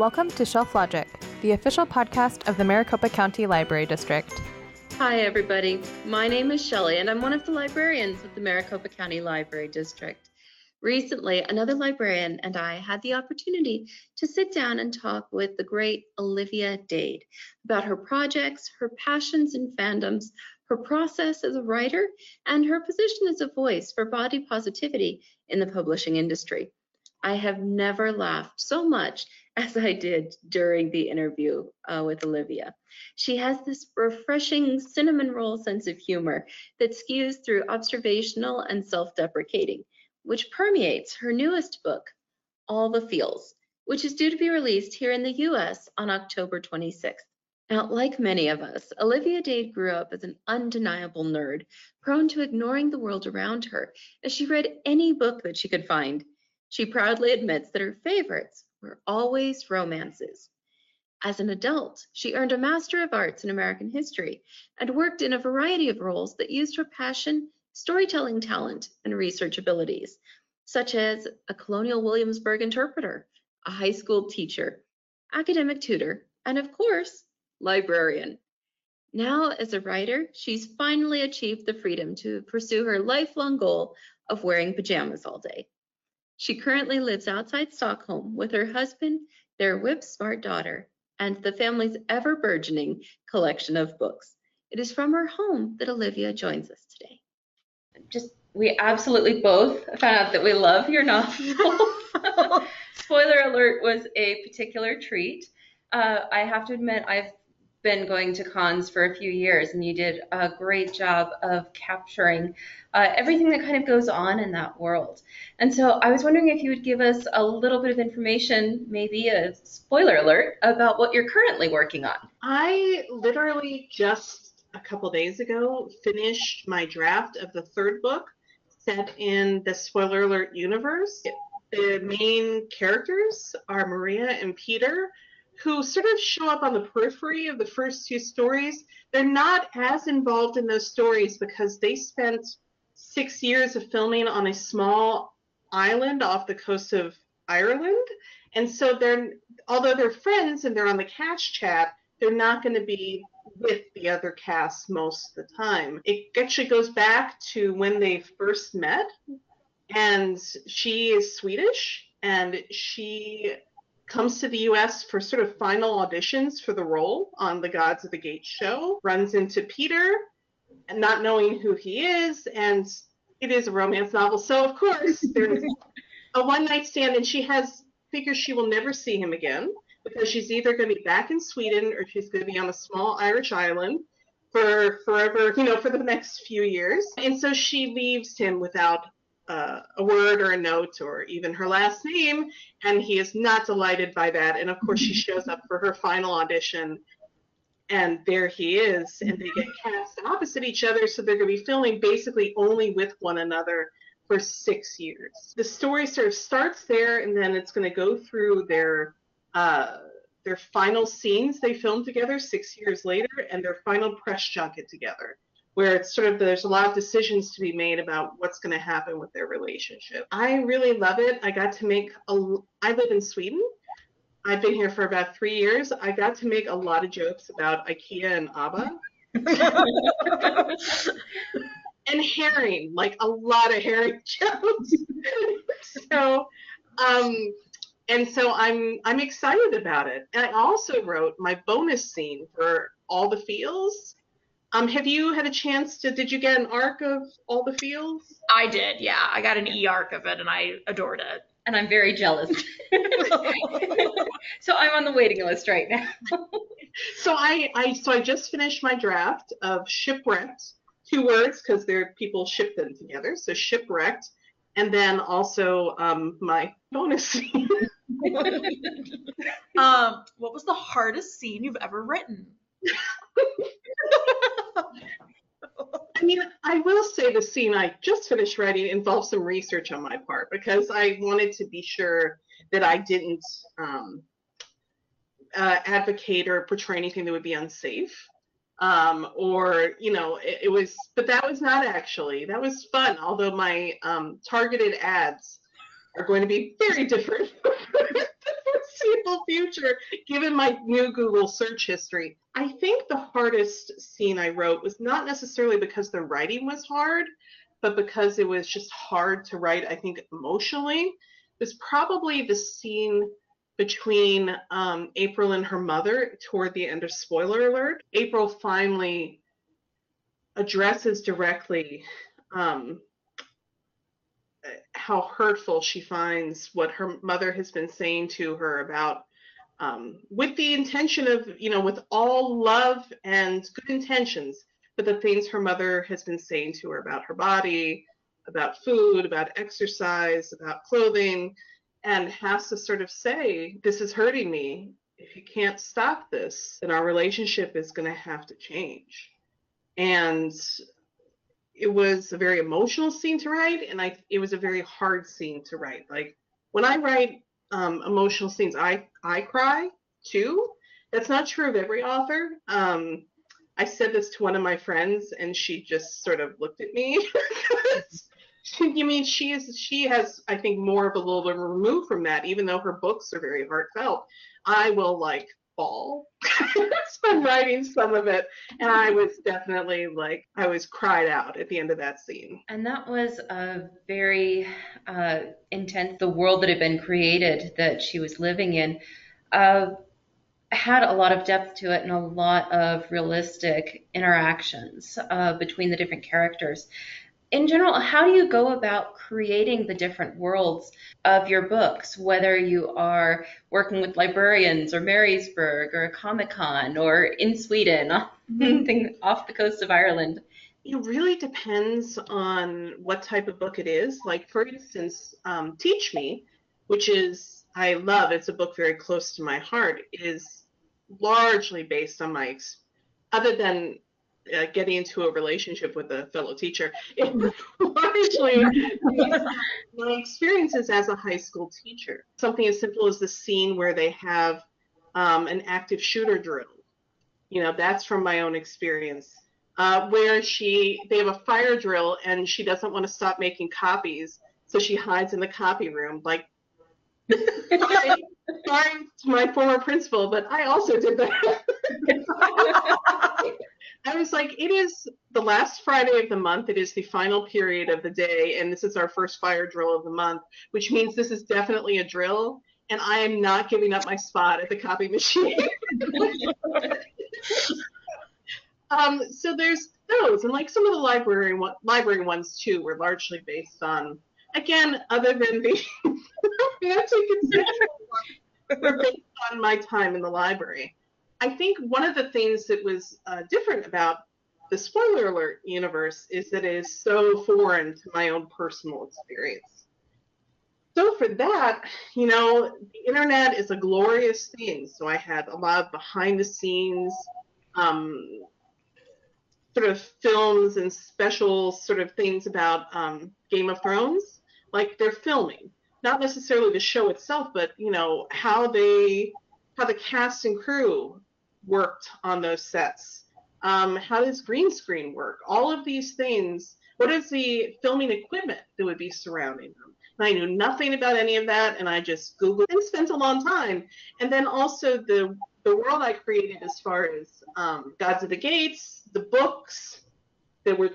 Welcome to Shelf Logic, the official podcast of the Maricopa County Library District. Hi, everybody. My name is Shelley, and I'm one of the librarians of the Maricopa County Library District. Recently, another librarian and I had the opportunity to sit down and talk with the great Olivia Dade about her projects, her passions and fandoms, her process as a writer, and her position as a voice for body positivity in the publishing industry. I have never laughed so much as I did during the interview uh, with Olivia. She has this refreshing cinnamon roll sense of humor that skews through observational and self-deprecating, which permeates her newest book, All the Feels, which is due to be released here in the US on October 26th. Now, like many of us, Olivia Dade grew up as an undeniable nerd, prone to ignoring the world around her as she read any book that she could find. She proudly admits that her favorites were always romances. As an adult, she earned a Master of Arts in American History and worked in a variety of roles that used her passion, storytelling talent, and research abilities, such as a colonial Williamsburg interpreter, a high school teacher, academic tutor, and of course, librarian. Now, as a writer, she's finally achieved the freedom to pursue her lifelong goal of wearing pajamas all day. She currently lives outside Stockholm with her husband, their whip smart daughter, and the family's ever burgeoning collection of books. It is from her home that Olivia joins us today. Just, we absolutely both found out that we love your novel. Spoiler alert was a particular treat. Uh, I have to admit, I've been going to cons for a few years, and you did a great job of capturing uh, everything that kind of goes on in that world. And so I was wondering if you would give us a little bit of information, maybe a spoiler alert, about what you're currently working on. I literally just a couple days ago finished my draft of the third book set in the spoiler alert universe. The main characters are Maria and Peter who sort of show up on the periphery of the first two stories. They're not as involved in those stories because they spent six years of filming on a small island off the coast of Ireland. And so they're, although they're friends and they're on the cast chat, they're not going to be with the other cast most of the time. It actually goes back to when they first met. And she is Swedish and she comes to the US for sort of final auditions for the role on the Gods of the Gate show, runs into Peter, and not knowing who he is, and it is a romance novel. So of course there's a one night stand, and she has figures she will never see him again because she's either going to be back in Sweden or she's going to be on a small Irish island for forever, you know, for the next few years. And so she leaves him without uh, a word or a note or even her last name, and he is not delighted by that. And of course, she shows up for her final audition, and there he is, and they get cast opposite each other, so they're going to be filming basically only with one another for six years. The story sort of starts there, and then it's going to go through their uh, their final scenes they filmed together six years later, and their final press junket together where it's sort of there's a lot of decisions to be made about what's going to happen with their relationship. I really love it. I got to make a I live in Sweden. I've been here for about 3 years. I got to make a lot of jokes about IKEA and ABBA. and herring, like a lot of herring jokes. so um and so I'm I'm excited about it. And I also wrote my bonus scene for all the feels um, have you had a chance to? Did you get an arc of all the feels? I did. Yeah, I got an e arc of it, and I adored it. And I'm very jealous. so I'm on the waiting list right now. so I, I, so I just finished my draft of shipwrecked. Two words because there people ship them together. So shipwrecked, and then also um, my bonus scene. um, what was the hardest scene you've ever written? I mean, I will say the scene I just finished writing involves some research on my part because I wanted to be sure that I didn't um, uh, advocate or portray anything that would be unsafe. Um, or, you know, it, it, was, but that was not actually, that was fun. Although my um, targeted ads are going to be very different for the foreseeable future, given my new Google search history. I think the hardest scene I wrote was not necessarily because the writing was hard, but because it was just hard to write, I think, emotionally. It was probably the scene between um, April and her mother toward the end of spoiler alert. April finally addresses directly um, how hurtful she finds what her mother has been saying to her about um, with the intention of you know with all love and good intentions but the things her mother has been saying to her about her body about food about exercise about clothing and has to sort of say this is hurting me. If you can't stop this then our relationship is going to have to change. And it was a very emotional scene to write and i it was a very hard scene to write. Like when i write um, emotional scenes. I i cry too. That's not true of every author. Um, i said this to one of my friends and she just sort of looked at me. You mean she is she has i think more of a little bit removed from that even though her books are very heartfelt. I will like fall I'm writing some of it, and I was definitely like, I was cried out at the end of that scene. And that was a very uh, intense. The world that had been created that she was living in uh, had a lot of depth to it and a lot of realistic interactions uh, between the different characters in general, how do you go about creating the different worlds of your books, whether you are working with librarians or Marysburg or a Comic Con or in Sweden, off the coast of Ireland? It really depends on what type of book it is. Like, for instance, um, Teach Me, which is, I love, it's a book very close to my heart, is largely based on my, other than uh, getting into a relationship with a fellow teacher. It largely my experiences as a high school teacher. Something as simple as the scene where they have um, an active shooter drill. You know, that's from my own experience. Uh, where she they have a fire drill and she doesn't want to stop making copies, so she hides in the copy room. Like, sorry, sorry to my former principal, but I also did that. I was like, it is the last Friday of the month. It is the final period of the day, and this is our first fire drill of the month, which means this is definitely a drill, and I am not giving up my spot at the copy machine. um, so there's those, and like some of the library library ones too were largely based on, again, other than sexual, were based on my time in the library. I think one of the things that was uh, different about the spoiler alert universe is that it is so foreign to my own personal experience. So for that, you know, the internet is a glorious thing. So I had a lot of behind the scenes um, sort of films and special sort of things about um, Game of Thrones, like they're filming, not necessarily the show itself, but you know how they, how the cast and crew worked on those sets? Um, how does green screen work? All of these things. What is the filming equipment that would be surrounding them? And I knew nothing about any of that, and I just Googled and spent a long time. And then also the the world I created as far as um, Gods of the Gates, the books that were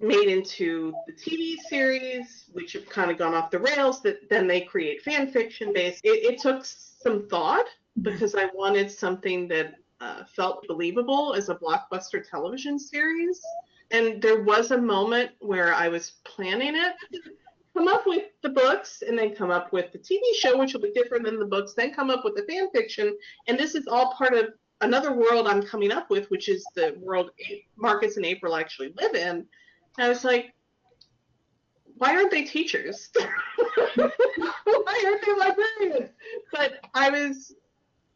made into the TV series, which have kind of gone off the rails. That then they create fan fiction based. It, it took some thought because I wanted something that uh, felt believable as a blockbuster television series. And there was a moment where I was planning it, come up with the books, and then come up with the TV show, which will be different than the books, then come up with the fan fiction. And this is all part of another world I'm coming up with, which is the world Marcus and April actually live in. And I was like, why aren't they teachers? why aren't they librarians? But I was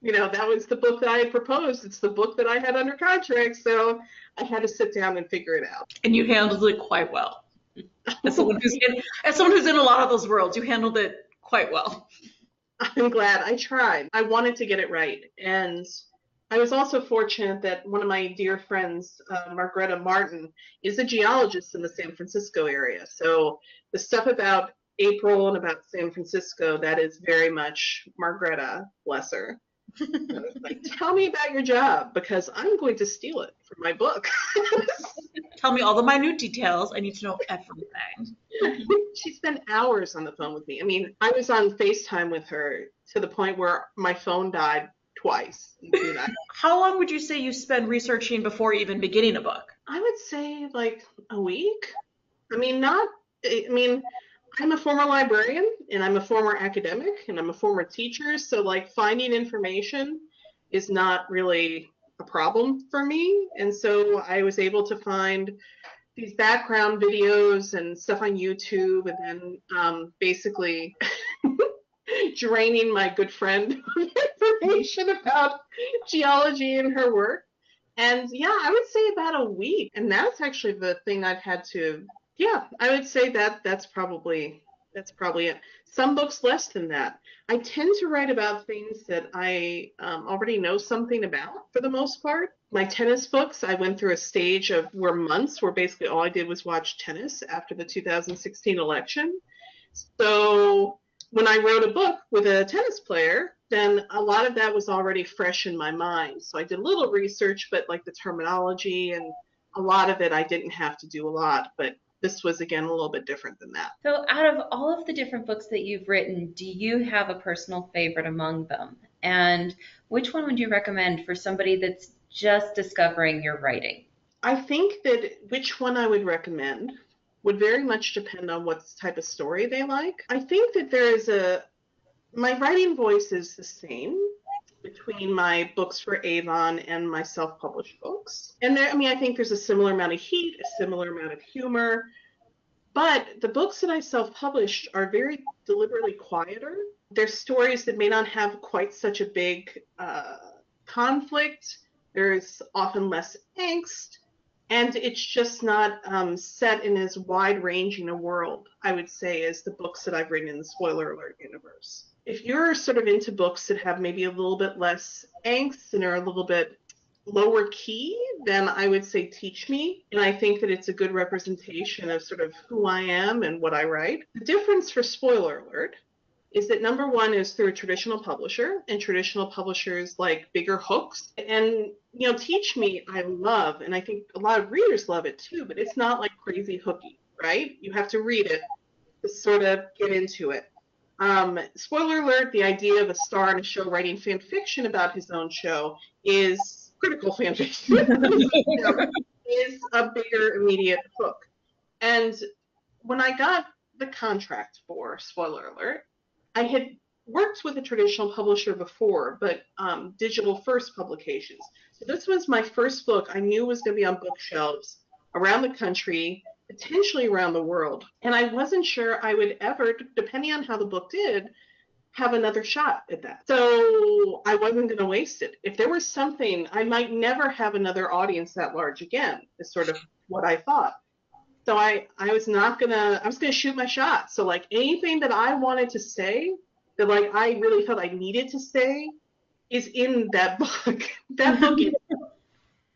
you know, that was the book that I had proposed. It's the book that I had under contract, so I had to sit down and figure it out. And you handled it quite well. As someone who's in, as someone who's in a lot of those worlds, you handled it quite well. I'm glad I tried. I wanted to get it right, and I was also fortunate that one of my dear friends, uh, Margareta Martin, is a geologist in the San Francisco area. So the stuff about April and about San Francisco, that is very much Margreta, bless her. Tell me about your job because I'm going to steal it for my book. Tell me all the minute details. I need to know everything. she spent hours on the phone with me. I mean, I was on FaceTime with her to the point where my phone died twice. How long would you say you spend researching before even beginning a book? I would say like a week. I mean, not, I mean, I'm a former librarian and I'm a former academic and I'm a former teacher. So, like, finding information is not really a problem for me. And so I was able to find these background videos and stuff on YouTube and then um, basically draining my good friend information about geology and her work. And yeah, I would say about a week. And that's actually the thing I've had to yeah, I would say that that's probably that's probably it. Some books less than that. I tend to write about things that I um, already know something about for the most part. My tennis books, I went through a stage of where months where basically all I did was watch tennis after the 2016 election. So when I wrote a book with a tennis player, then a lot of that was already fresh in my mind. So I did a little research, but like the terminology and a lot of it I didn't have to do a lot. But this was again a little bit different than that. So, out of all of the different books that you've written, do you have a personal favorite among them? And which one would you recommend for somebody that's just discovering your writing? I think that which one I would recommend would very much depend on what type of story they like. I think that there is a my writing voice is the same between my books for Avon and my self-published books. And there, I mean, I think there's a similar amount of heat, a similar amount of humor, but the books that I self-published are very deliberately quieter. They're stories that may not have quite such a big uh, conflict. There's often less angst, and it's just not um, set in as wide-ranging a world, I would say, as the books that I've written in the spoiler alert universe if you're sort of into books that have maybe a little bit less angst and are a little bit lower key, then I would say Teach Me. And I think that it's a good representation of sort of who I am and what I write. The difference for spoiler alert is that number one is through a traditional publisher, and traditional publishers like bigger hooks. And, you know, Teach Me, I love, and I think a lot of readers love it too, but it's not like crazy hooky, right? You have to read it to sort of get into it. Um, spoiler alert: the idea of a star in a show writing fan fiction about his own show is critical fan fiction. is a bigger immediate hook. And when I got the contract for spoiler alert, I had worked with a traditional publisher before, but um, digital first publications. So this was my first book I knew was going to be on bookshelves around the country potentially around the world. And I wasn't sure I would ever, depending on how the book did, have another shot at that. So I wasn't going to waste it. If there was something, I might never have another audience that large again, is sort of what I thought. So I, I was not gonna, I was gonna shoot my shot. So like anything that I wanted to say, that like I really felt I needed to say, is in that book. that book is,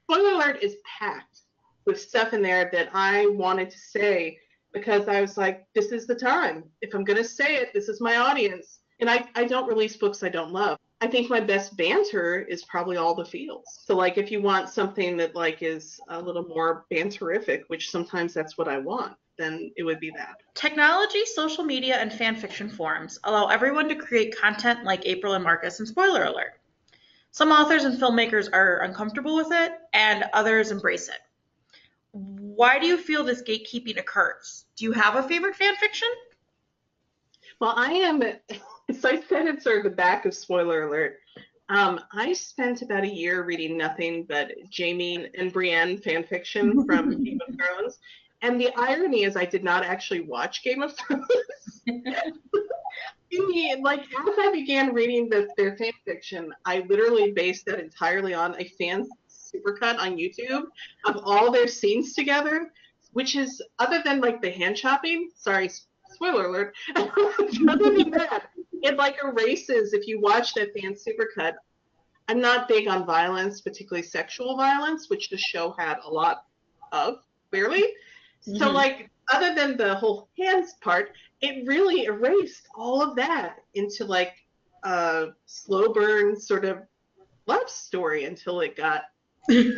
spoiler alert, is packed with stuff in there that I wanted to say because I was like, this is the time. If I'm to say it, this is my audience. And I, I don't release books I don't love. I think my best banter is probably all the feels. So like if you want something that like is a little more banterific, which sometimes that's what I want, then it would be that. Technology, social media, and fan fiction forums allow everyone to create content like April and Marcus and Spoiler Alert. Some authors and filmmakers are uncomfortable with it, and others embrace it why do you feel this gatekeeping occurs? Do you have a favorite fan fiction? Well, I am, so I said it's sort of the back of spoiler alert. Um, I spent about a year reading nothing but Jaime and Brienne fan fiction from Game of Thrones. And the irony is, I did not actually watch Game of Thrones. like as I began reading the, their fan fiction, I literally based that entirely on a fan supercut on YouTube of all their scenes together, which is other than like the hand chopping. Sorry, spoiler alert. other than that, it like erases if you watch that fan supercut. I'm not big on violence, particularly sexual violence, which the show had a lot of, clearly. Mm-hmm. So like other than the whole hands part, it really erased all of that into like a slow burn sort of love story until it got until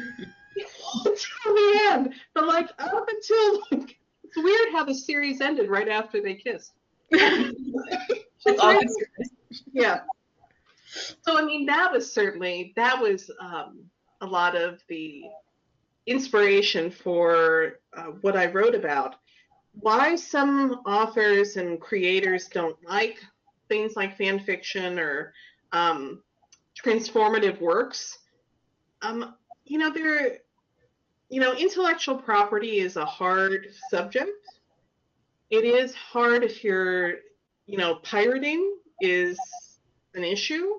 the end. But like up until like, it's weird how the series ended right after they kissed. Yeah. So I mean, that was certainly that was um, a lot of the inspiration for uh, what I wrote about. Why some authors and creators don't like things like fan fiction or um, transformative works. Um, you know, there, you know, intellectual property is a hard subject. It is hard if you're, you know, pirating is an issue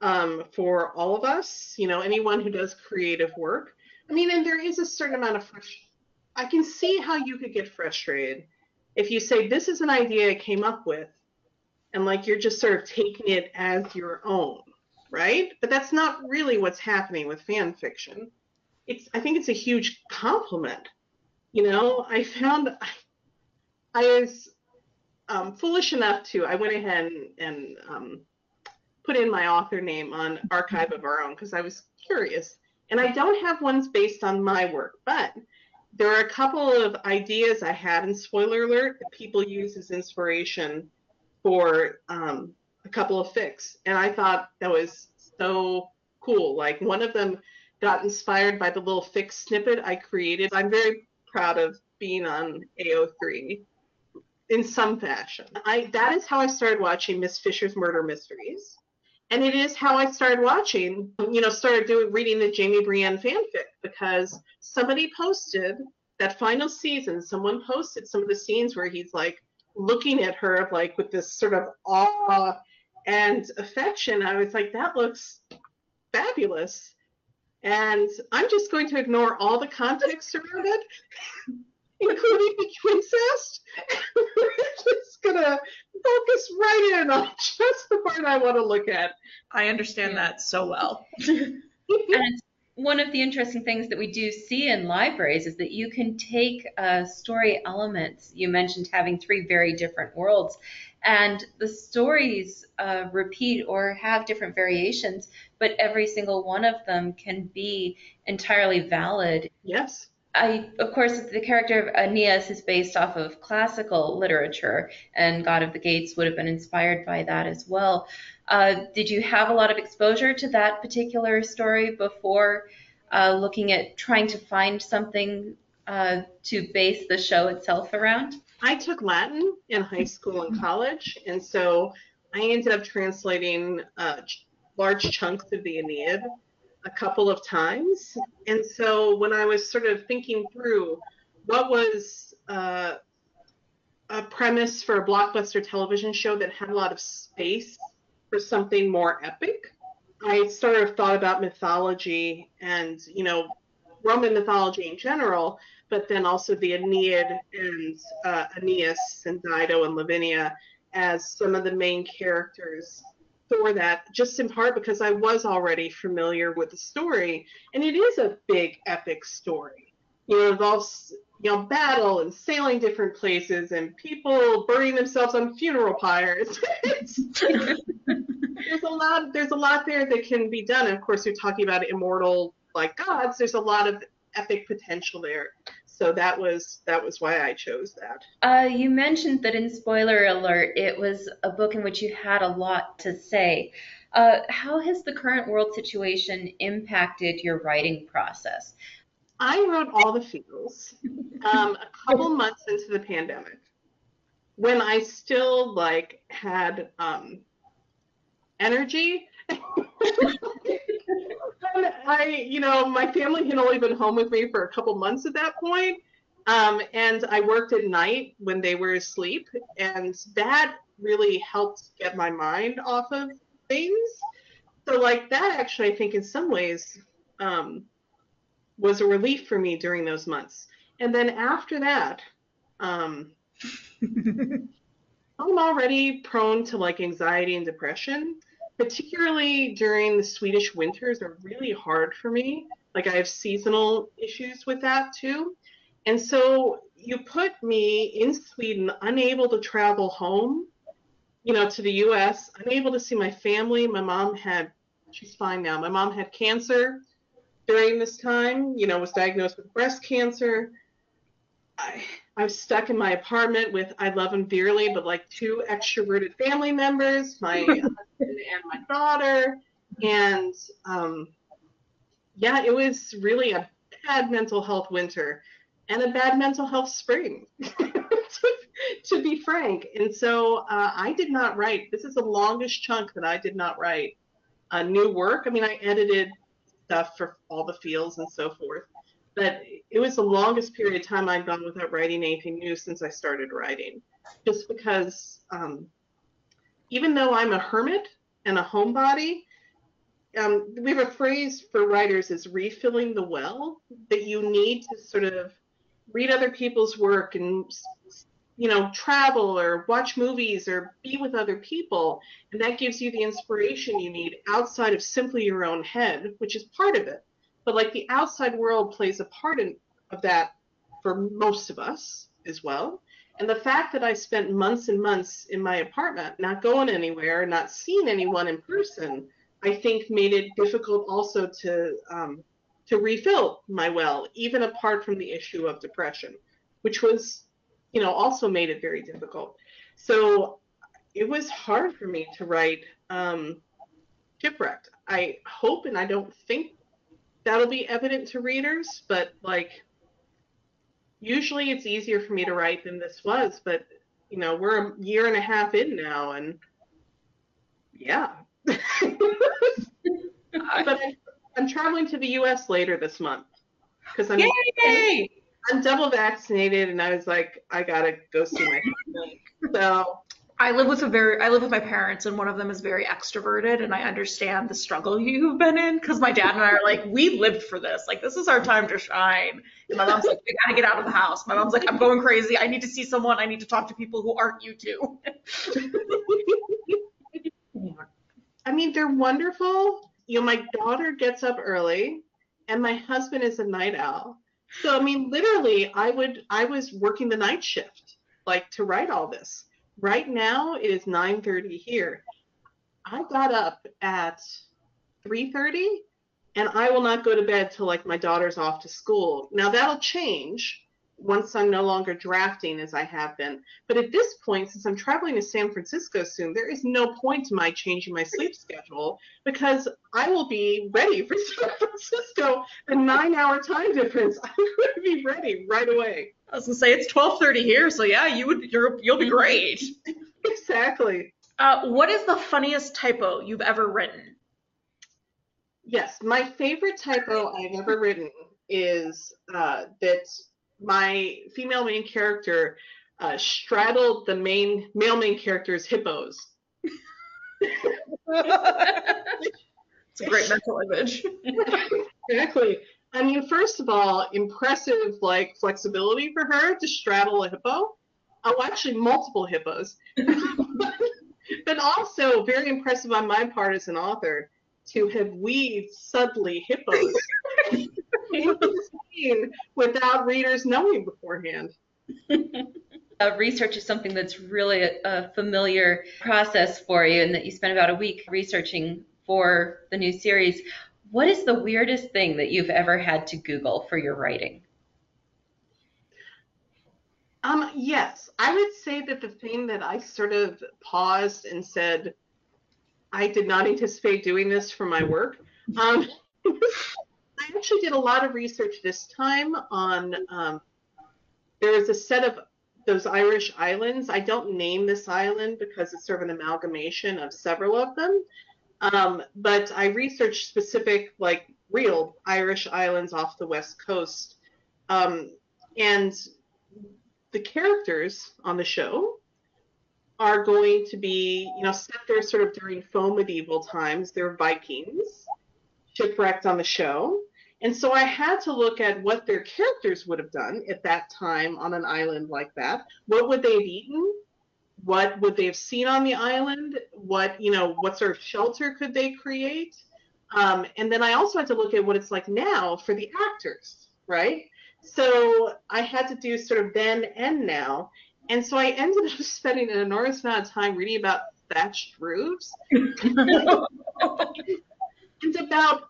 um, for all of us. You know, anyone who does creative work. I mean, and there is a certain amount of frustration. I can see how you could get frustrated if you say this is an idea I came up with, and like you're just sort of taking it as your own, right? But that's not really what's happening with fan fiction. It's I think it's a huge compliment. You know, I found I, I was um, foolish enough to I went ahead and, and um, put in my author name on Archive of Our Own because I was curious. And I don't have ones based on my work, but there are a couple of ideas I had in spoiler alert that people use as inspiration for um, a couple of fics. And I thought that was so cool. Like one of them got inspired by the little fic snippet I created. I'm very proud of being on AO3 in some fashion. I that is how I started watching Miss Fisher's Murder Mysteries. And it is how I started watching, you know, started doing reading the Jaime Brienne fanfic because somebody posted that final season, someone posted some of the scenes where he's like looking at her like with this sort of awe and affection. I was like, that looks fabulous. And I'm just going to ignore all the context around it, including the incest. We're just gonna focus right in on just the part I want to look at. I understand Yeah. that so well. And one of the interesting things that we do see in libraries is that you can take uh, story elements. You mentioned having three very different worlds, and the stories uh, repeat or have different variations, but every single one of them can be entirely valid. Yes. I, of course, the character of Aeneas is based off of classical literature, and God of the Gates would have been inspired by that as well. Uh, did you have a lot of exposure to that particular story before uh, looking at trying to find something uh, to base the show itself around? I took Latin in high school and college, and so I ended up translating uh, large chunks of the Aeneid a couple of times. And so when I was sort of thinking through what was uh, a premise for a blockbuster television show that had a lot of space for something more epic, I sort of thought about mythology and, you know, Roman mythology in general, but then also the Aeneid and uh, Aeneas and Dido and Lavinia as some of the main characters for that, just in part because I was already familiar with the story, and it is a big epic story. You know, it involves you know battle and sailing different places and people burning themselves on funeral pyres. There's a lot. There's a lot there that can be done. And of course, you're talking about immortal like gods. There's a lot of epic potential there. So that was that was why I chose that. Uh, you mentioned that in spoiler alert, it was a book in which you had a lot to say. Uh, how has the current world situation impacted your writing process? I wrote all the feels um, a couple months into the pandemic when I still like had um, energy. and I, you know, my family had only been home with me for a couple months at that point. Um, and I worked at night when they were asleep, and that really helped get my mind off of things. So, like that, actually, I think in some ways um, was a relief for me during those months. And then after that, um, I'm already prone to like anxiety and depression, particularly during the Swedish winters are really hard for me. Like I have seasonal issues with that too. And so, you put me in Sweden, unable to travel home, you know, to the U.S., unable to see my family. My mom had, she's fine now. My mom had cancer during this time, you know, was diagnosed with breast cancer. I, I was stuck in my apartment with, I love him dearly, but like two extroverted family members, my and my daughter. And um, yeah, it was really a bad mental health winter and a bad mental health spring, to, to, be frank. And so uh, I did not write. This is the longest chunk that I did not write a new work. I mean, I edited stuff for all the feels and so forth, but it was the longest period of time I'd gone without writing anything new since I started writing. Just because, um, even though I'm a hermit and a homebody, um, we have a phrase for writers is refilling the well that you need to sort of read other people's work and you know travel or watch movies or be with other people. And that gives you the inspiration you need outside of simply your own head which is part of it. But like the outside world plays a part in, of that for most of us as well and the fact that i spent months and months in my apartment not going anywhere not seeing anyone in person i think made it difficult also to um, to refill my well, even apart from the issue of depression, which was, you know, also made it very difficult. So it was hard for me to write um, Shipwrecked. I hope and I don't think that'll be evident to readers, but like usually it's easier for me to write than this was, but you know, we're a year and a half in now and yeah. but I, I'm traveling to the U.S. later this month because I'm Yay! I'm double vaccinated, and I was like, I gotta go see my family. So I live with a very I live with my parents, and one of them is very extroverted, and I understand the struggle you've been in because my dad and I are like, we lived for this. Like this is our time to shine. And my mom's like, we gotta get out of the house. My mom's like, I'm going crazy. I need to see someone. I need to talk to people who aren't you two. I mean, they're wonderful you know, my daughter gets up early and my husband is a night owl. So I mean, literally, I would I was working the night shift like to write all this. Right now it is 9:30 here. I got up at 3:30 and I will not go to bed till like my daughter's off to school. Now that'll change once I'm no longer drafting as I have been. But at this point, since I'm traveling to San Francisco soon, there is no point to my changing my sleep schedule because I will be ready for San Francisco. The nine hour time difference, I'm going to be ready right away. I was gonna say it's 12:30 here, so yeah, you would you're you'll be great. exactly. Uh, what is the funniest typo you've ever written? Yes, my favorite typo I've ever written is uh, that my female main character uh, straddled the main male main character's hippos. it's a great mental image. exactly. I mean, first of all, impressive like flexibility for her to straddle a hippo. Oh, actually, multiple hippos. but also very impressive on my part as an author to have weaved subtly hippos without readers knowing beforehand. Uh, research is something that's really a, a, familiar process for you, and that you spent about a week researching for the new series. What is the weirdest thing that you've ever had to Google for your writing? Um, yes, I would say that the thing that I sort of paused and said, I did not anticipate doing this for my work. Um, I actually did a lot of research this time on. Um, there is a set of those Irish islands. I don't name this island because it's sort of an amalgamation of several of them. Um, but I researched specific, like real Irish islands off the west coast. Um, and the characters on the show are going to be, you know, set there sort of during faux medieval times. They're Vikings shipwrecked on the show. And so I had to look at what their characters would have done at that time on an island like that. What would they have eaten? What would they have seen on the island? What, you know, what sort of shelter could they create? Um, and then I also had to look at what it's like now for the actors, right? So I had to do sort of then and now. And so I ended up spending an enormous amount of time reading about thatched roofs and about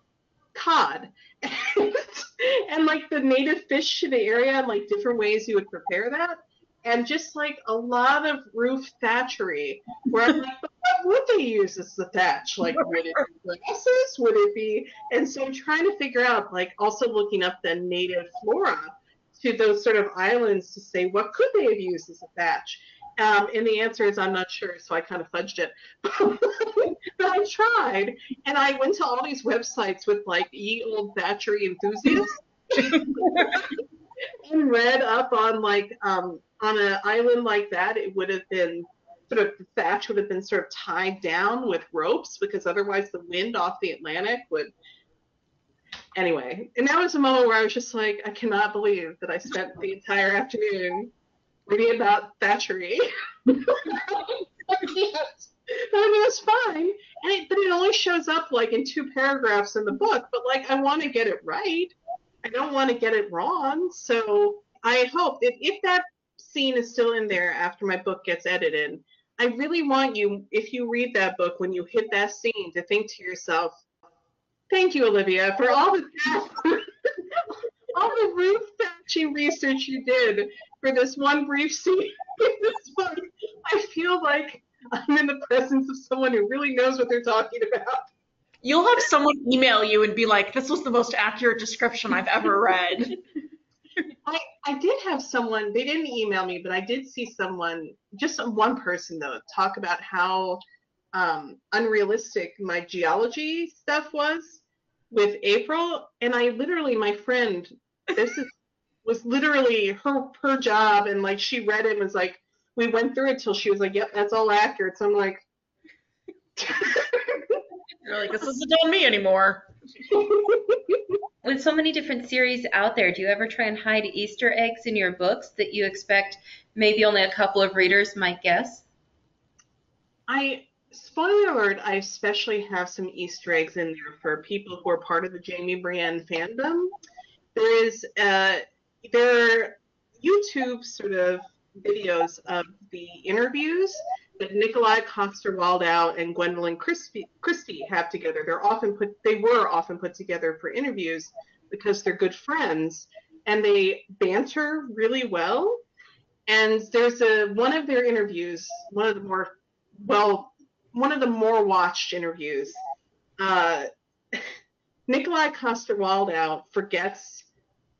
cod and, and like the native fish in the area and like different ways you would prepare that and just like a lot of roof thatchery where I'm like, what would they use as the thatch? Like, would it be grasses? Would it be? And so I'm trying to figure out, like, also looking up the native flora to those sort of islands to say what could they have used as a thatch. Um, and the answer is I'm not sure, so I kind of fudged it. but I tried, and I went to all these websites with like ye old thatchery enthusiasts. and read up on like um, on an island like that, it would have been sort of the thatch would have been sort of tied down with ropes because otherwise the wind off the Atlantic would. Anyway, and that was a moment where I was just like, I cannot believe that I spent the entire afternoon reading about thatchery. but it's fine. And it, but it only shows up like in two paragraphs in the book. But like, I want to get it right. I don't want to get it wrong. So I hope if, if that scene is still in there after my book gets edited, I really want you, if you read that book, when you hit that scene, to think to yourself, thank you, Olivia, for all the all the roof research you did for this one brief scene in this book. I feel like I'm in the presence of someone who really knows what they're talking about. You'll have someone email you and be like, this was the most accurate description I've ever read. I, I did have someone, they didn't email me, but I did see someone, just one person though, talk about how um, unrealistic my geology stuff was with April. And I literally, my friend, this is, was literally her her job, and like she read it and was like, we went through it till she was like, yep, that's all accurate. So I'm like, You're like, this isn't on me anymore. With so many different series out there, do you ever try and hide Easter eggs in your books that you expect maybe only a couple of readers might guess? I spoiler alert, I especially have some Easter eggs in there for people who are part of the Jaime Brienne fandom. There is uh there are YouTube sort of videos of the interviews that Nikolaj Coster-Waldau and Gwendoline Christie, Christie have together. They're often put they were often put together for interviews because they're good friends and they banter really well. And there's a one of their interviews, one of the more well, one of the more watched interviews. Uh, Nikolaj Coster-Waldau forgets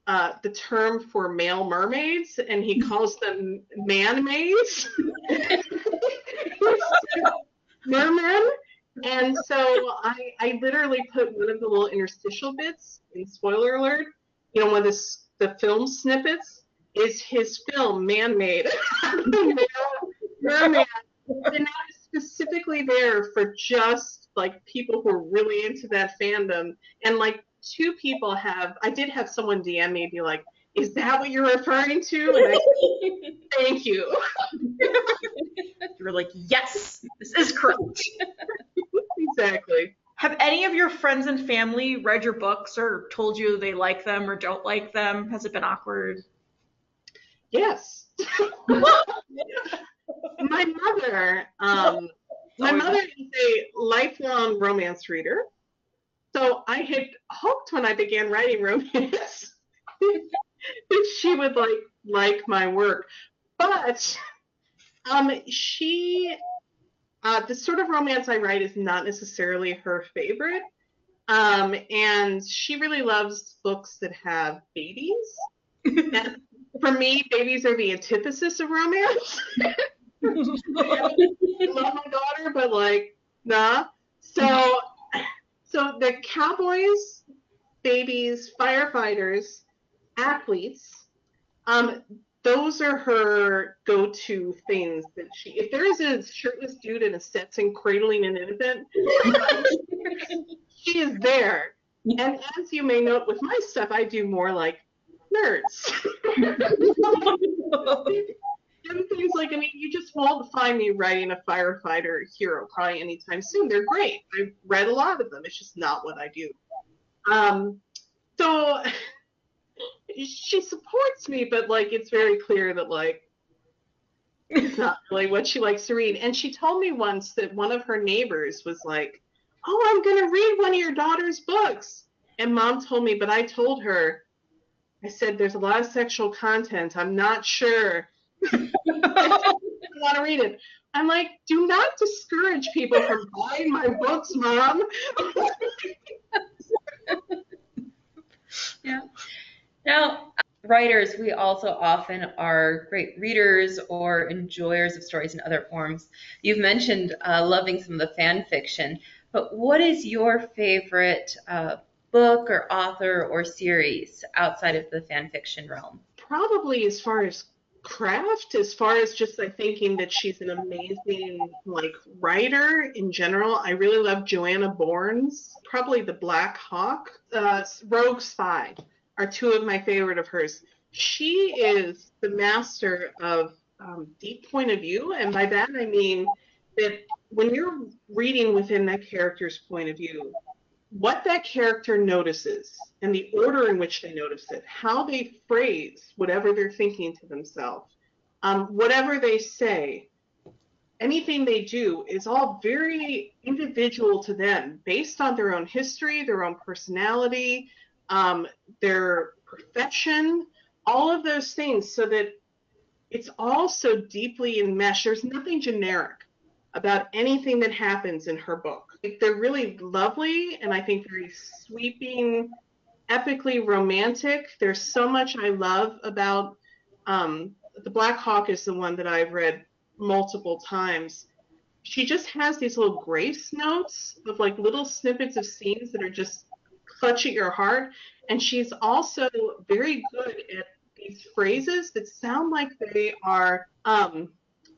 uh, the term for male mermaids, and he calls them man maids. mermen. And so I, I literally put one of the little interstitial bits in spoiler alert, you know, one of the, the film snippets is his film Man Made. Merman. And that is specifically there for just like people who are really into that fandom. And like two people have, I did have someone DM me be like, is that what you're referring to? And I, thank you. You were like, yes, this is correct. exactly. Have any of your friends and family read your books or told you they like them or don't like them? Has it been awkward? Yes. my mother, um, my mother is a lifelong romance reader. So I had hoped when I began writing romance that she would like like my work. But um she uh the sort of romance I write is not necessarily her favorite. Um and she really loves books that have babies. and for me, babies are the antithesis of romance. I love my daughter, but like, nah. So, so the cowboys, babies, firefighters, athletes, um, those are her go-to things that she. If there is a shirtless dude in a Stetson cradling an infant, she is there. And as you may note with my stuff, I do more like nerds. and things like, I mean, you just won't find me writing a firefighter hero probably anytime soon. They're great. I've read a lot of them. It's just not what I do. Um, so she supports me, but like it's very clear that like it's not really what she likes to read. And she told me once that one of her neighbors was like, "Oh, I'm gonna read one of your daughter's books," and mom told me, but I told her, I said, "There's a lot of sexual content. I'm not sure." I want to read it. I'm like, do not discourage people from buying my books, mom. yeah. Now, writers, we also often are great readers or enjoyers of stories in other forms. You've mentioned uh, loving some of the fan fiction, but what is your favorite uh, book or author or series outside of the fan fiction realm? Probably as far as craft as far as just like thinking that she's an amazing like writer in general i really love joanna bourne's probably the black hawk uh, rogue spy are two of my favorite of hers. She is the master of um, deep point of view and by that i mean that when you're reading within that character's point of view what that character notices and the order in which they notice it, how they phrase whatever they're thinking to themselves, um, whatever they say, anything they do is all very individual to them based on their own history, their own personality, um, their profession, all of those things, so that it's all so deeply enmeshed. There's nothing generic about anything that happens in her book. They're really lovely and I think very sweeping, epically romantic. There's so much I love about um, the Black Hawk is the one that I've read multiple times. She just has these little grace notes of like little snippets of scenes that are just clutch at your heart. And she's also very good at these phrases that sound like they are um,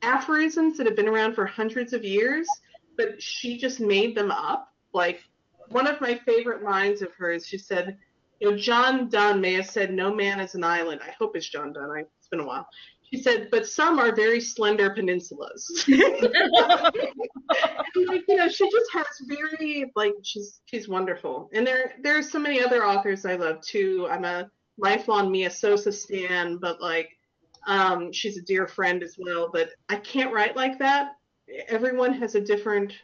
aphorisms that have been around for hundreds of years, but she just made them up. Like one of my favorite lines of hers, she said, you know, John Donne may have said, "No man is an island." I hope it's John Donne. I, it's been a while. She said, "But some are very slender peninsulas." like, you know, she just has very like she's she's wonderful. And there there are so many other authors I love too. I'm a lifelong Mia Sosa stan, but like um, she's a dear friend as well, but I can't write like that. Everyone has a different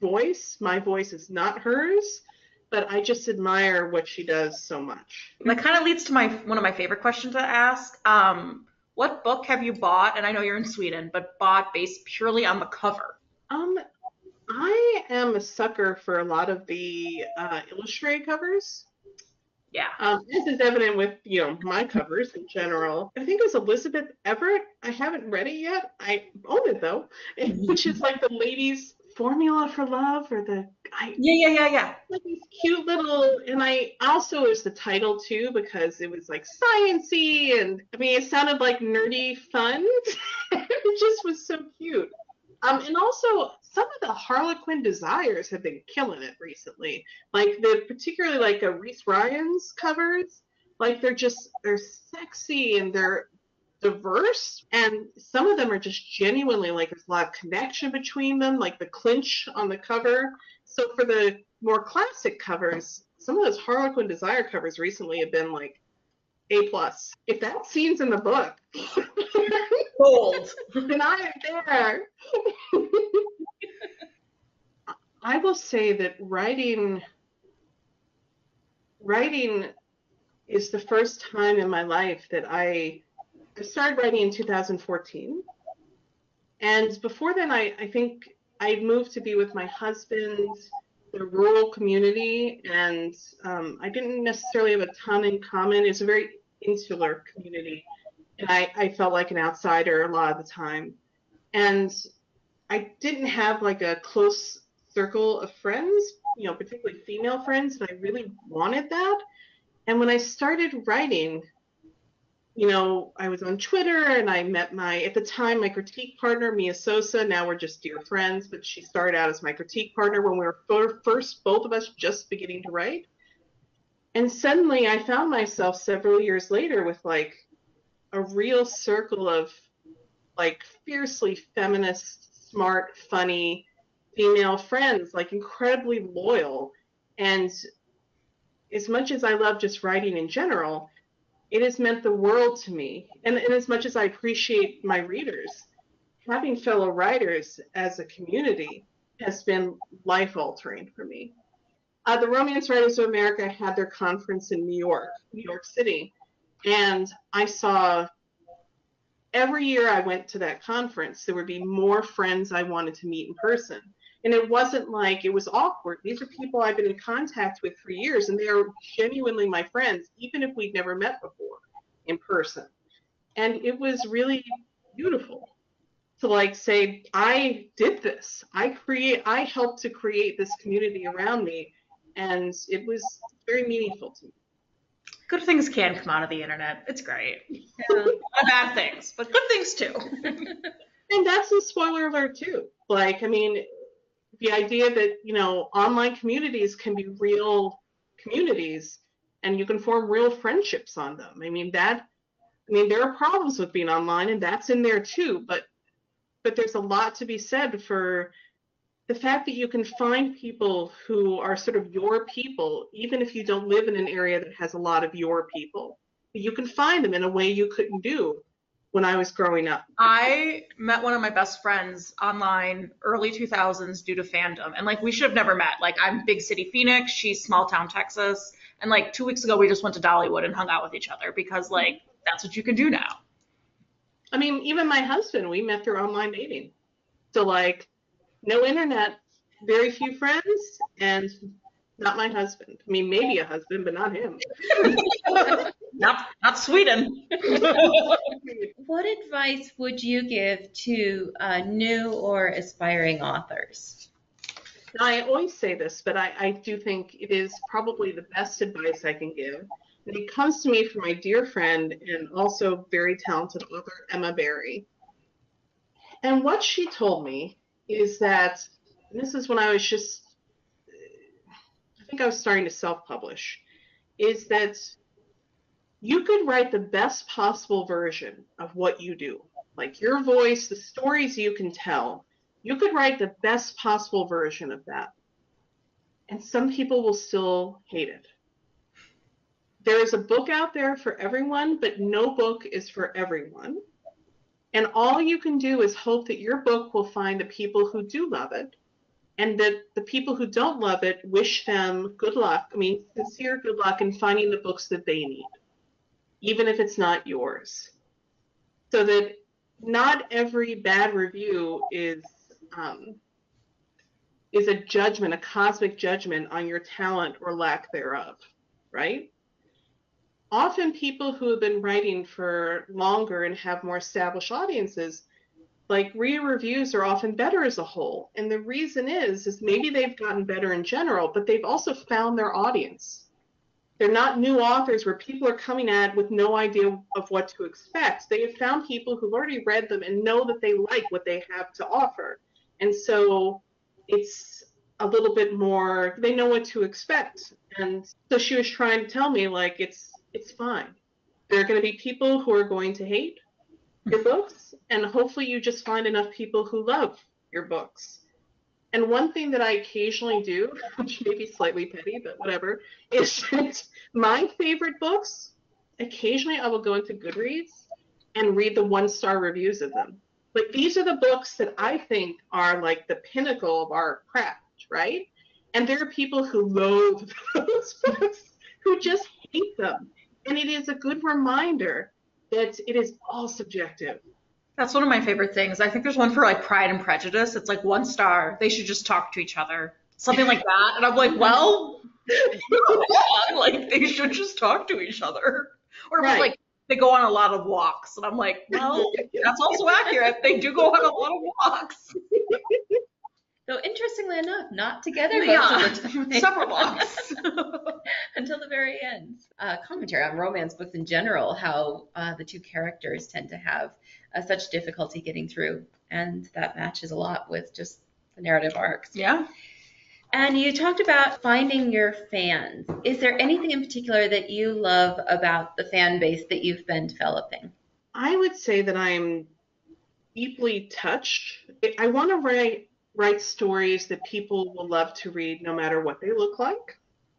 voice. My voice is not hers, but I just admire what she does so much. That kind of leads to my one of my favorite questions to ask. Um, what book have you bought? And I know you're in Sweden, but bought based purely on the cover. Um, I am a sucker for a lot of the uh, illustrated covers. Yeah. Um, this is evident with you know my covers in general. I think it was Elizabeth Everett. I haven't read it yet. I own it though, which is like the ladies' formula for love or the I, yeah yeah yeah yeah like these cute little and I also is the title too because it was like sciency and I mean it sounded like nerdy fun. it just was so cute. Um, and also some of the Harlequin desires have been killing it recently. Like the particularly like a Reese Ryan's covers, like they're just they're sexy and they're diverse and some of them are just genuinely like there's a lot of connection between them like the clinch on the cover. So for the more classic covers some of those harlequin desire covers recently have been like a plus. If that scene's in the book gold and i am there. I will say that writing writing is the first time in my life that I I started writing in 2014. And before then I, I think I moved to be with my husband, the rural community, and um, I didn't necessarily have a ton in common. It's a very insular community. And I, I felt like an outsider a lot of the time. And I didn't have like a close circle of friends, you know, particularly female friends, and I really wanted that. And when I started writing, you know, I was on Twitter and I met my, at the time, my critique partner, Mia Sosa. Now we're just dear friends, but she started out as my critique partner when we were first, both of us just beginning to write. And suddenly I found myself several years later with like a real circle of like fiercely feminist smart, funny female friends, like incredibly loyal. And as much as I love just writing in general, it has meant the world to me. And, and as much as I appreciate my readers, having fellow writers as a community has been life altering for me. Uh, the Romance Writers of America had their conference in New York, New York City, and I saw every year I went to that conference, there would be more friends I wanted to meet in person. And it wasn't like it was awkward. These are people I've been in contact with for years, and they are genuinely my friends, even if we'd never met before in person. And it was really beautiful to like say, I did this. I create I helped to create this community around me. And it was very meaningful to me. Good things can come out of the internet. It's great. Yeah. bad things, but good things too. and that's a spoiler alert too. Like, I mean, the idea that you know online communities can be real communities and you can form real friendships on them. I mean that i mean there are problems with being online and that's in there too but but there's a lot to be said for the fact that you can find people who are sort of your people even if you don't live in an area that has a lot of your people you can find them in a way you couldn't do when I was growing up. I met one of my best friends online early 2000s due to fandom. And like we should have never met. Like I'm big city Phoenix, she's small town Texas. And like 2 weeks ago we just went to Dollywood and hung out with each other because like that's what you can do now. I mean, even my husband, we met through online dating. So like no internet, very few friends and not my husband. I mean, maybe a husband, but not him. not not Sweden. what advice would you give to uh, new or aspiring authors? Now, I always say this, but I, I do think it is probably the best advice I can give. And it comes to me from my dear friend and also very talented author, Emma Barry. And what she told me is that, this is when I was just, I think I was starting to self publish, is that you could write the best possible version of what you do. Like your voice, the stories you can tell, you could write the best possible version of that. And some people will still hate it. There is a book out there for everyone, but no book is for everyone. And all you can do is hope that your book will find the people who do love it and that the people who don't love it wish them good luck. I mean, sincere good luck in finding the books that they need even if it's not yours. So that not every bad review is um, is a judgment, a cosmic judgment on your talent or lack thereof, right? Often people who have been writing for longer and have more established audiences, like read reviews are often better as a whole. And the reason is, is maybe they've gotten better in general, but they've also found their audience. They're not new authors where people are coming at with no idea of what to expect. They have found people who've already read them and know that they like what they have to offer. And so it's a little bit more they know what to expect. And so she was trying to tell me like it's it's fine. There are going to be people who are going to hate your books and hopefully you just find enough people who love your books and one thing that I occasionally do, which may be slightly petty, but whatever, is that my favorite books, occasionally I will go into Goodreads and read the one star reviews of them. Like these are the books that I think are like the pinnacle of our craft, right? And there are people who loathe those books, who just hate them. And it is a good reminder that it is all subjective. That's one of my favorite things. I think there's one for like Pride and Prejudice. It's like one star. They should just talk to each other. Something like that. And I'm like, well, like they should just talk to each other. Or right. like they go on a lot of walks. And I'm like, well, that's also accurate. They do go on a lot of walks. Though interestingly enough, not together yeah, several walks until the very end. Uh, commentary on romance books in general, how uh, the two characters tend to have uh, such difficulty getting through. And that matches a lot with just the narrative arcs. Yeah. And you talked about finding your fans. Is there anything in particular that you love about the fan base that you've been developing? I would say that I'm deeply touched. I want to write write stories that people will love to read no matter what they look like.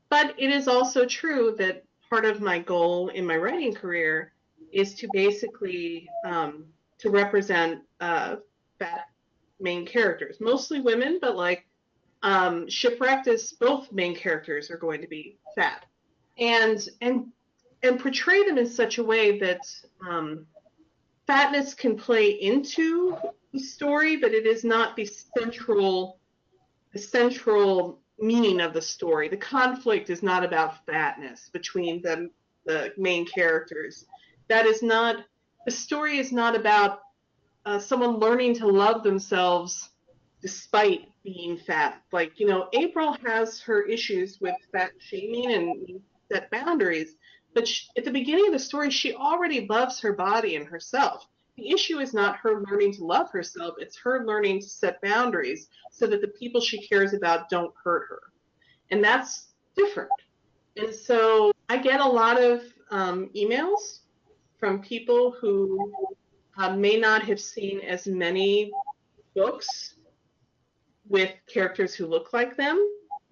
But it is also true that part of my goal in my writing career is to basically um, to represent uh, fat main characters, mostly women, but like um, shipwrecked is both main characters are going to be fat, and and and portray them in such a way that um, fatness can play into the story, but it is not the central the central meaning of the story. The conflict is not about fatness between the the main characters. That is not the story is not about uh, someone learning to love themselves despite being fat. Like you know, April has her issues with fat shaming and set boundaries, but she, at the beginning of the story, she already loves her body and herself. The issue is not her learning to love herself, it's her learning to set boundaries so that the people she cares about don't hurt her. And that's different. And so I get a lot of um, emails from people who uh, may not have seen as many books with characters who look like them.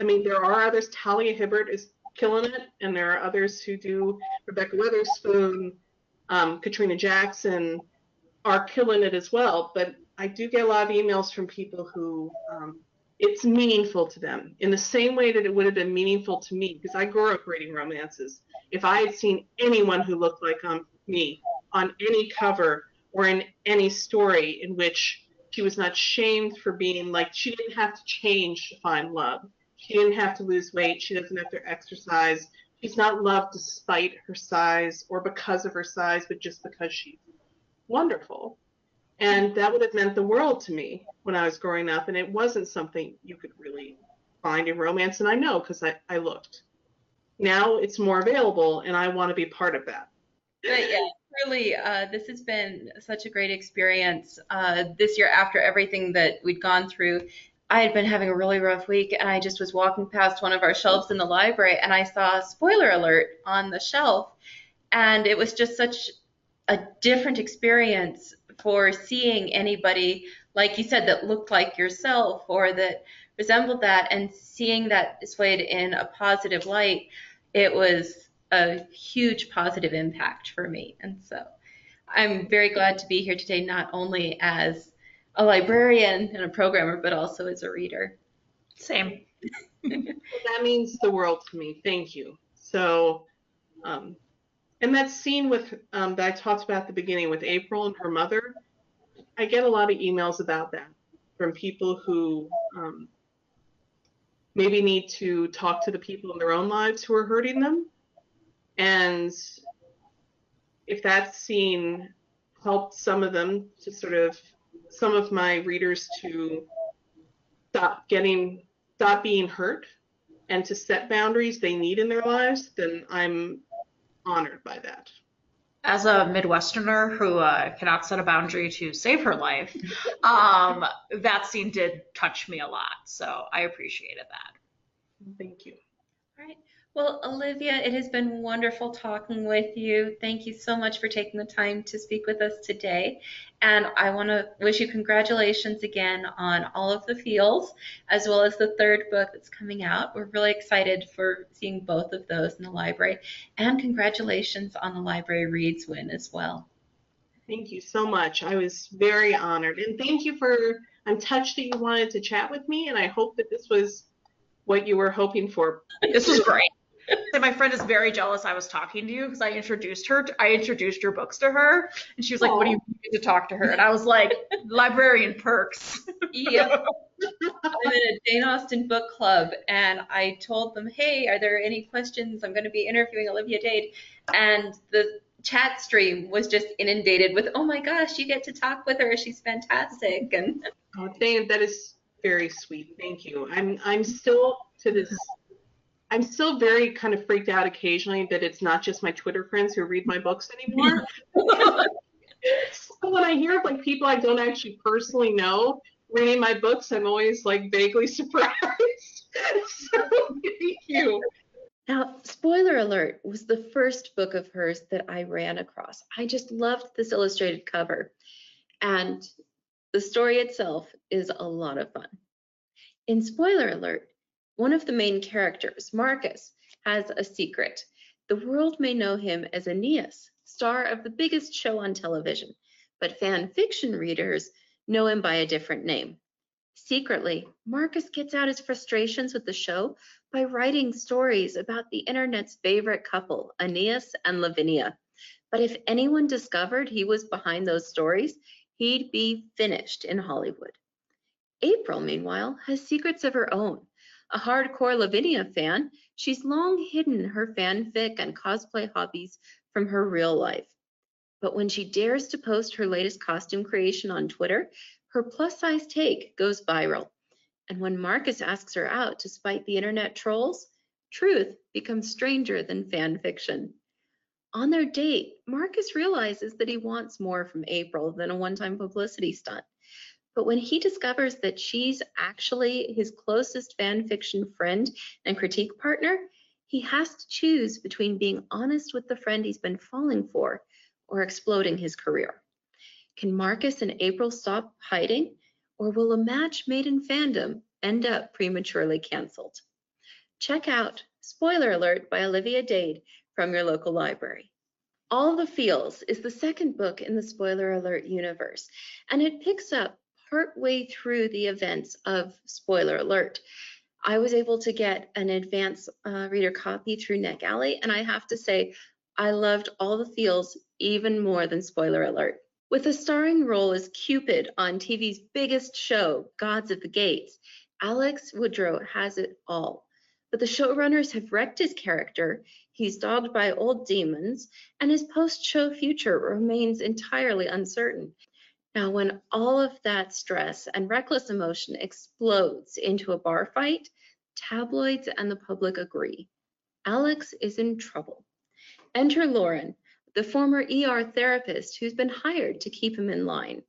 I mean, there are others. Talia Hibbert is killing it, and there are others who do. Rebekah Weatherspoon, um, Katrina Jackson are killing it as well. But I do get a lot of emails from people who um, it's meaningful to them in the same way that it would have been meaningful to me because I grew up reading romances. If I had seen anyone who looked like um, me on any cover or in any story in which she was not shamed for being like she didn't have to change to find love. She didn't have to lose weight. She doesn't have to exercise. She's not loved despite her size or because of her size, but just because she's wonderful. And that would have meant the world to me when I was growing up. And it wasn't something you could really find in romance. And I know because I, I looked. Now it's more available, and I want to be part of that. But yeah, really, uh, this has been such a great experience uh, this year after everything that we'd gone through. I had been having a really rough week, and I just was walking past one of our shelves in the library, and I saw a spoiler alert on the shelf, and it was just such a different experience for seeing anybody, like you said, that looked like yourself or that resembled that, and seeing that displayed in a positive light. It was a huge positive impact for me. And so I'm very glad to be here today, not only as a librarian and a programmer, but also as a reader. Same. that means the world to me. Thank you. So, um, and that scene with um, that I talked about at the beginning with April and her mother, I get a lot of emails about that from people who um, maybe need to talk to the people in their own lives who are hurting them and if that scene helped some of them to sort of, some of my readers to stop getting, stop being hurt and to set boundaries they need in their lives, then I'm honored by that. As a Midwesterner who uh, cannot set a boundary to save her life, um, that scene did touch me a lot. So I appreciated that. Thank you. Well, Olivia, it has been wonderful talking with you. Thank you so much for taking the time to speak with us today. And I want to wish you congratulations again on all of the feels, as well as the third book that's coming out. We're really excited for seeing both of those in the library. And congratulations on the Library Reads win as well. Thank you so much. I was very honored. And thank you for, I'm touched that you wanted to chat with me. And I hope that this was what you were hoping for. This was great my friend is very jealous I was talking to you because I introduced her. To, I introduced your books to her, and she was like, Aww. "What do you need to talk to her?" And I was like, "Librarian perks." yep. I'm in a Jane Austen book club, and I told them, "Hey, are there any questions? I'm going to be interviewing Olivia Dade," and the chat stream was just inundated with, "Oh my gosh, you get to talk with her. She's fantastic." And oh, dang, that is very sweet. Thank you. I'm I'm still to this I'm still very kind of freaked out occasionally that it's not just my Twitter friends who read my books anymore. so when I hear of like people I don't actually personally know reading my books, I'm always like vaguely surprised. so thank you. Now, spoiler alert was the first book of hers that I ran across. I just loved this illustrated cover. And the story itself is a lot of fun. In spoiler alert, one of the main characters, Marcus, has a secret The world may know him as Aeneas, star of the biggest show on television, but fan fiction readers know him by a different name. Secretly, Marcus gets out his frustrations with the show by writing stories about the internet's favorite couple, Aeneas and Lavinia. But if anyone discovered he was behind those stories, he'd be finished in Hollywood. April, meanwhile, has secrets of her own. A hardcore Lavinia fan, she's long hidden her fanfic and cosplay hobbies from her real life. But when she dares to post her latest costume creation on Twitter, her plus size take goes viral. And when Marcus asks her out to spite the internet trolls, truth becomes stranger than fan fiction. On their date, Marcus realizes that he wants more from April than a one time publicity stunt. But when he discovers that she's actually his closest fan fiction friend and critique partner, he has to choose between being honest with the friend he's been falling for or exploding his career. Can Marcus and April stop hiding, or will a match made in fandom end up prematurely canceled? Check out Spoiler Alert by Olivia Dade from your local library. All the Feels is the second book in the Spoiler Alert universe, and it picks up partway through the events of Spoiler Alert. I was able to get an advance uh, reader copy through NetGalley, and I have to say, I loved all the feels even more than Spoiler Alert. With a starring role as Cupid on TV's biggest show, Gods of the Gates, Alex Woodrow has it all. But the showrunners have wrecked his character, he's dogged by old demons, and his post show future remains entirely uncertain. Now, when all of that stress and reckless emotion explodes into a bar fight, tabloids and the public agree. Alex is in trouble. Enter Lauren, the former ER therapist who's been hired to keep him in line.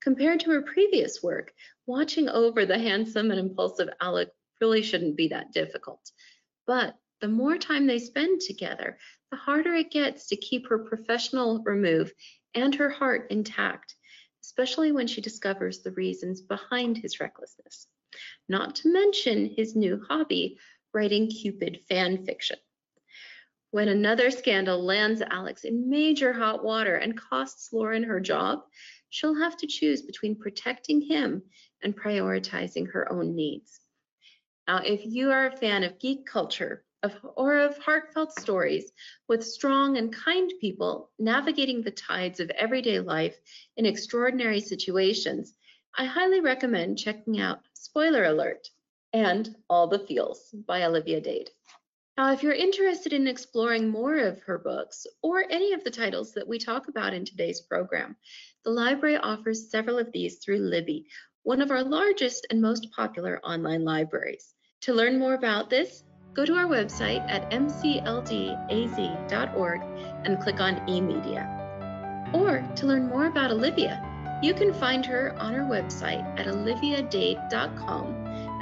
Compared to her previous work, watching over the handsome and impulsive Alex really shouldn't be that difficult. But the more time they spend together, the harder it gets to keep her professional remove and her heart intact especially when she discovers the reasons behind his recklessness. Not to mention his new hobby, writing Cupid fan fiction. When another scandal lands Alex in major hot water and costs Lauren her job, she'll have to choose between protecting him and prioritizing her own needs. Now, if you are a fan of geek culture, of, or of heartfelt stories with strong and kind people navigating the tides of everyday life in extraordinary situations, I highly recommend checking out Spoiler Alert and All the Feels by Olivia Dade. Now, if you're interested in exploring more of her books or any of the titles that we talk about in today's program, the library offers several of these through Libby, one of our largest and most popular online libraries. To learn more about this, go to our website at mcldaz.org and click on eMedia. Or to learn more about Olivia, you can find her on her website at oliviadade.com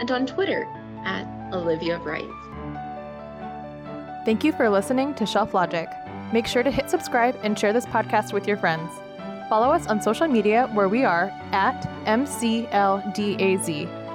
and on Twitter at Olivia Writes. Thank you for listening to Shelf Logic. Make sure to hit subscribe and share this podcast with your friends. Follow us on social media where we are at MCLDAZ